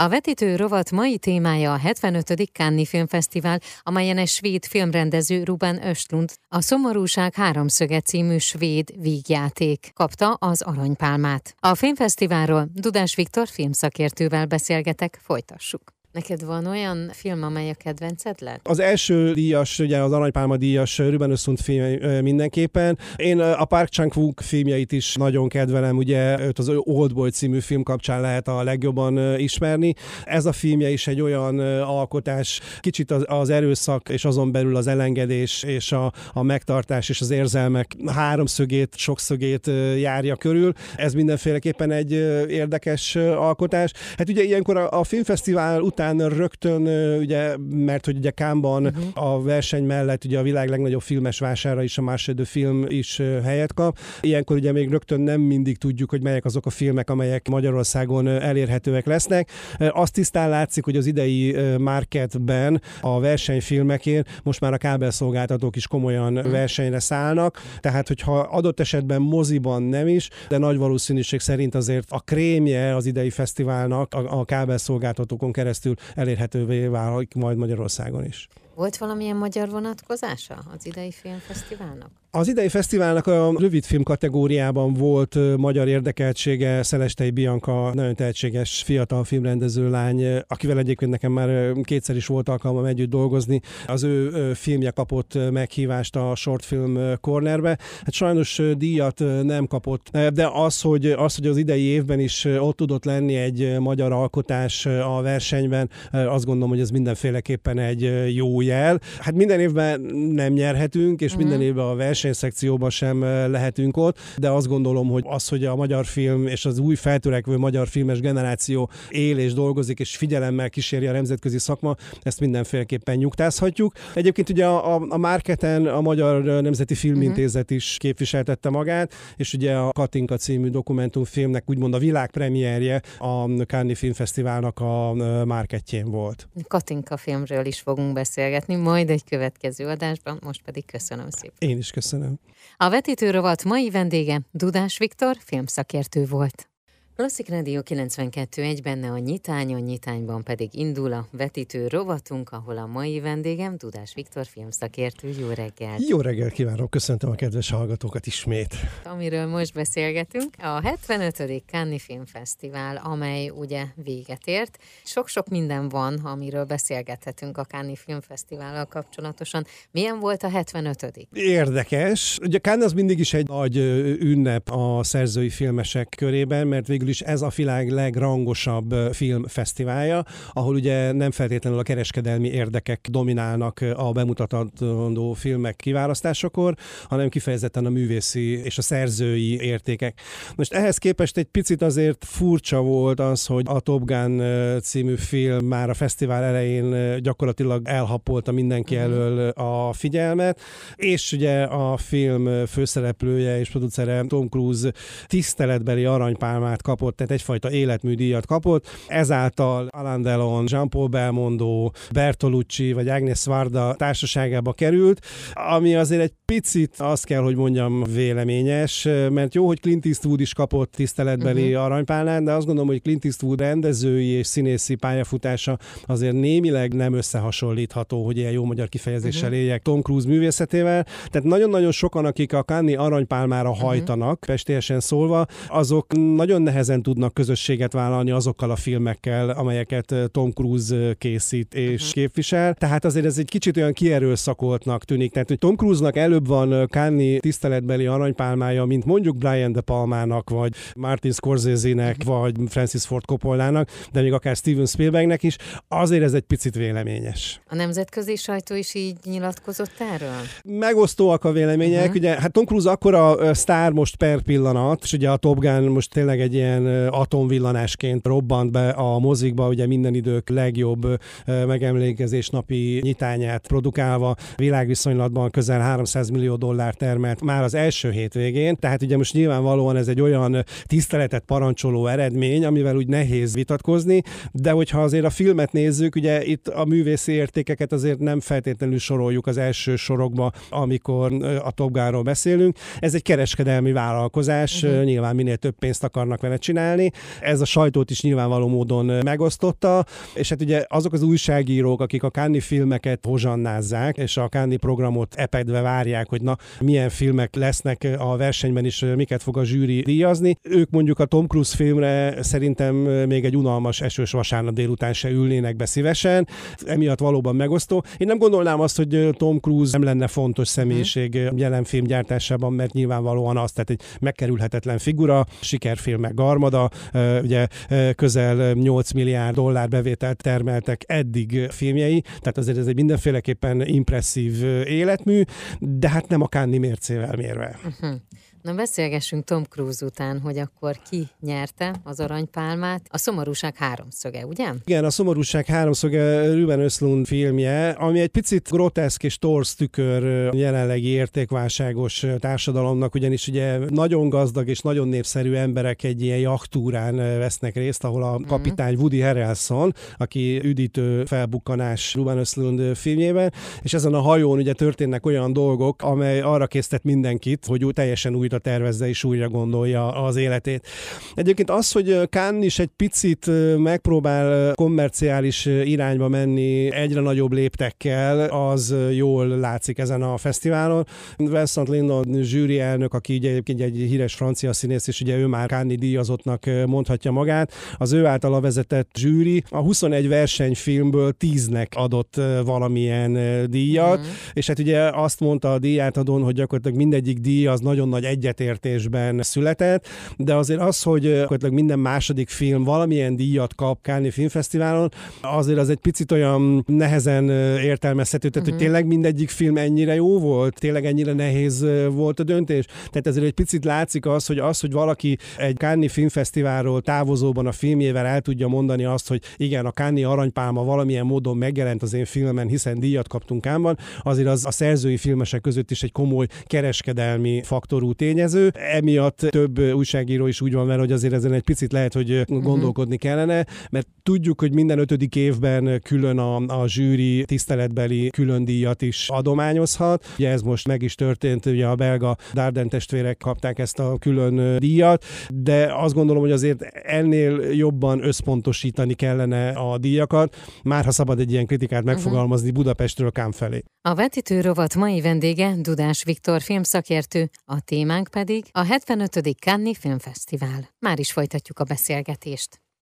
A vetítő rovat mai témája a 75. Cannes Filmfesztivál, amelyen egy svéd filmrendező Ruben Östlund a Szomorúság háromszöge című svéd vígjáték kapta az aranypálmát. A filmfesztiválról Dudás Viktor filmszakértővel beszélgetek, folytassuk. Neked van olyan film, amely a kedvenced lett? Az első díjas, ugye az Aranypálma díjas Ruben Östlund film mindenképpen. Én a Park chang wook filmjeit is nagyon kedvelem, ugye őt az Oldboy című film kapcsán lehet a legjobban ismerni. Ez a filmje is egy olyan alkotás, kicsit az, az erőszak és azon belül az elengedés és a, a megtartás és az érzelmek háromszögét, sokszögét járja körül. Ez mindenféleképpen egy érdekes alkotás. Hát ugye ilyenkor a, a filmfesztivál után után rögtön, ugye, mert hogy ugye Kámban uh-huh. a verseny mellett ugye a világ legnagyobb filmes vására is a második film is helyet kap. Ilyenkor ugye még rögtön nem mindig tudjuk, hogy melyek azok a filmek, amelyek Magyarországon elérhetőek lesznek. Azt tisztán látszik, hogy az idei marketben a versenyfilmekért most már a kábelszolgáltatók is komolyan uh-huh. versenyre szállnak, tehát hogyha adott esetben moziban nem is, de nagy valószínűség szerint azért a krémje az idei fesztiválnak a, a kábelszolgáltatókon keresztül keresztül elérhetővé válik majd Magyarországon is. Volt valamilyen magyar vonatkozása az idei filmfesztiválnak? Az idei fesztiválnak a rövidfilm kategóriában volt magyar érdekeltsége. Szelestei Bianca, nagyon tehetséges fiatal filmrendező lány, akivel egyébként nekem már kétszer is volt alkalmam együtt dolgozni. Az ő filmje kapott meghívást a Short Film Cornerbe. Hát sajnos díjat nem kapott, de az, hogy, az, hogy az idei évben is ott tudott lenni egy magyar alkotás a versenyben, azt gondolom, hogy ez mindenféleképpen egy jó jel. Hát minden évben nem nyerhetünk, és minden mhm. évben a versenyszekcióban sem lehetünk ott, de azt gondolom, hogy az, hogy a magyar film és az új feltörekvő magyar filmes generáció él és dolgozik, és figyelemmel kíséri a nemzetközi szakma, ezt mindenféleképpen nyugtázhatjuk. Egyébként ugye a, a, a Marketen a Magyar Nemzeti Filmintézet is képviseltette magát, és ugye a Katinka című dokumentumfilmnek úgymond a világpremierje a Cannes Filmfesztiválnak a Marketjén volt. Katinka filmről is fogunk beszélgetni beszélgetni, majd egy következő adásban, most pedig köszönöm szépen. Én is köszönöm. A vetítőrovat mai vendége Dudás Viktor filmszakértő volt. Klasszik Rádió 92 egy benne a nyitány, a nyitányban pedig indul a vetítő rovatunk, ahol a mai vendégem Dudás Viktor filmszakértő. Jó reggel! Jó reggel kívánok, köszöntöm a kedves hallgatókat ismét! Amiről most beszélgetünk, a 75. Cannes Filmfesztivál, amely ugye véget ért. Sok-sok minden van, amiről beszélgethetünk a Cannes Filmfesztivállal kapcsolatosan. Milyen volt a 75 Érdekes. Ugye Cannes az mindig is egy nagy ünnep a szerzői filmesek körében, mert végül is ez a világ legrangosabb filmfesztiválja, ahol ugye nem feltétlenül a kereskedelmi érdekek dominálnak a bemutatandó filmek kiválasztásakor, hanem kifejezetten a művészi és a szerzői értékek. Most ehhez képest egy picit azért furcsa volt az, hogy a Top Gun című film már a fesztivál elején gyakorlatilag elhapolta mindenki uh-huh. elől a figyelmet, és ugye a film főszereplője és producere Tom Cruise tiszteletbeli aranypálmát kap kapott, tehát egyfajta életműdíjat kapott. Ezáltal Alain Delon, Jean-Paul Belmondo, Bertolucci vagy Agnes Varda társaságába került, ami azért egy picit azt kell, hogy mondjam véleményes, mert jó, hogy Clint Eastwood is kapott tiszteletbeli uh-huh. aranypálnát, de azt gondolom, hogy Clint Eastwood rendezői és színészi pályafutása azért némileg nem összehasonlítható, hogy ilyen jó magyar kifejezéssel uh-huh. éljek Tom Cruise művészetével. Tehát nagyon-nagyon sokan, akik a Cannes aranypálmára uh-huh. hajtanak, pestélyesen szólva, azok nagyon nehezen nehezen tudnak közösséget vállalni azokkal a filmekkel, amelyeket Tom Cruise készít és uh-huh. képvisel. Tehát azért ez egy kicsit olyan kierőszakoltnak tűnik. Tehát, hogy Tom Cruise-nak előbb van Cannes tiszteletbeli aranypálmája, mint mondjuk Brian De Palmának, vagy Martin Scorsese-nek, uh-huh. vagy Francis Ford Coppola-nak, de még akár Steven Spielbergnek is, azért ez egy picit véleményes. A nemzetközi sajtó is így nyilatkozott erről? Megosztóak a vélemények. Uh-huh. Ugye, hát Tom Cruise akkora sztár most per pillanat, és ugye a Top Gun most tényleg egy ilyen ilyen atomvillanásként robbant be a mozikba, ugye minden idők legjobb megemlékezés napi nyitányát produkálva, világviszonylatban közel 300 200 millió dollár termelt már az első hétvégén, tehát ugye most nyilvánvalóan ez egy olyan tiszteletet parancsoló eredmény, amivel úgy nehéz vitatkozni, de hogyha azért a filmet nézzük, ugye itt a művészi értékeket azért nem feltétlenül soroljuk az első sorokba, amikor a Top Gun-ról beszélünk. Ez egy kereskedelmi vállalkozás, uh-huh. nyilván minél több pénzt akarnak vele csinálni. Ez a sajtót is nyilvánvaló módon megosztotta, és hát ugye azok az újságírók, akik a Cannes filmeket hozsannázzák, és a Cannes programot epedve várják, hogy na, milyen filmek lesznek a versenyben is, miket fog a zsűri díjazni. Ők mondjuk a Tom Cruise filmre szerintem még egy unalmas esős vasárnap délután se ülnének be szívesen, emiatt valóban megosztó. Én nem gondolnám azt, hogy Tom Cruise nem lenne fontos személyiség jelen filmgyártásában, mert nyilvánvalóan az, tehát egy megkerülhetetlen figura, sikerfilmek garmada, ugye közel 8 milliárd dollár bevételt termeltek eddig filmjei, tehát azért ez egy mindenféleképpen impresszív életmű, de hát nem a Cannes mércével mérve. Uh-huh. Na beszélgessünk Tom Cruise után, hogy akkor ki nyerte az aranypálmát. A szomorúság háromszöge, ugye? Igen, a szomorúság háromszöge Ruben Östlund filmje, ami egy picit groteszk és torz tükör jelenlegi értékválságos társadalomnak, ugyanis ugye nagyon gazdag és nagyon népszerű emberek egy ilyen jachtúrán vesznek részt, ahol a mhm. kapitány Woody Harrelson, aki üdítő felbukkanás Ruben Östlund filmjében, és ezen a hajón ugye történnek olyan dolgok, amely arra késztet mindenkit, hogy teljesen új újra tervezze és újra gondolja az életét. Egyébként az, hogy Kán is egy picit megpróbál kommerciális irányba menni egyre nagyobb léptekkel, az jól látszik ezen a fesztiválon. Vincent Lindon zsűri elnök, aki ugye egyébként egy híres francia színész, és ugye ő már Káni díjazottnak mondhatja magát, az ő általa vezetett zsűri a 21 versenyfilmből 10-nek adott valamilyen díjat, mm. és hát ugye azt mondta a díjátadón, hogy gyakorlatilag mindegyik díj az nagyon nagy egyetértésben született, de azért az, hogy minden második film valamilyen díjat kap Káni Filmfesztiválon, azért az egy picit olyan nehezen értelmezhető, tehát uh-huh. hogy mhm. tényleg mindegyik film ennyire jó volt, tényleg ennyire nehéz volt a döntés. Tehát ezért egy picit látszik az, hogy az, hogy valaki egy Káni Filmfesztiválról távozóban a filmjével el tudja mondani azt, hogy igen, a Káni aranypálma valamilyen módon megjelent az én filmemen, hiszen díjat kaptunk Kánban, azért az a szerzői filmesek között is egy komoly kereskedelmi faktorú tényező. Emiatt több újságíró is úgy van vele, hogy azért ezen egy picit lehet, hogy mhm. gondolkodni kellene, mert tudjuk, hogy minden ötödik évben külön a, a zsűri tiszteletbeli külön díjat is adományozhat. Ugye ez most meg is történt, ugye a belga Darden testvérek kapták ezt a külön díjat, de azt gondolom, hogy azért ennél jobban összpontosítani kellene a díjakat, már ha szabad egy ilyen kritikát mhm. megfogalmazni Budapestről Kám felé. A vetítő rovat mai vendége Dudás Viktor filmszakértő, a témánk pedig a 75. Cannes Filmfesztivál. Már is folytatjuk a beszélgetést.